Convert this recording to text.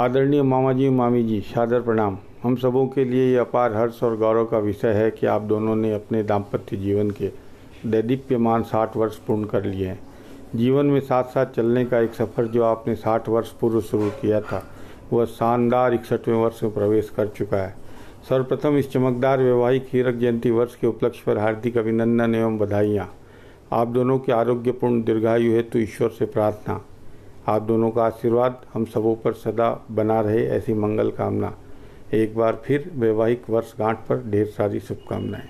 आदरणीय मामा जी मामी जी सादर प्रणाम। हम सबों के लिए ये अपार हर्ष और गौरव का विषय है कि आप दोनों ने अपने दाम्पत्य जीवन के दैदीप्यमान साठ वर्ष पूर्ण कर लिए हैं। जीवन में साथ साथ चलने का एक सफ़र जो आपने साठ वर्ष पूर्व शुरू किया था, वह शानदार इकसठवें वर्ष में प्रवेश कर चुका है। सर्वप्रथम इस चमकदार वैवाहिक हीरक जयंती वर्ष के उपलक्ष्य पर हार्दिक अभिनंदन एवं बधाइयाँ। आप दोनों के आरोग्यपूर्ण दीर्घायु हेतु ईश्वर से प्रार्थना। आप दोनों का आशीर्वाद हम सबों पर सदा बना रहे ऐसी मंगल कामना। एक बार फिर वैवाहिक वर्षगांठ पर ढेर सारी शुभकामनाएँ।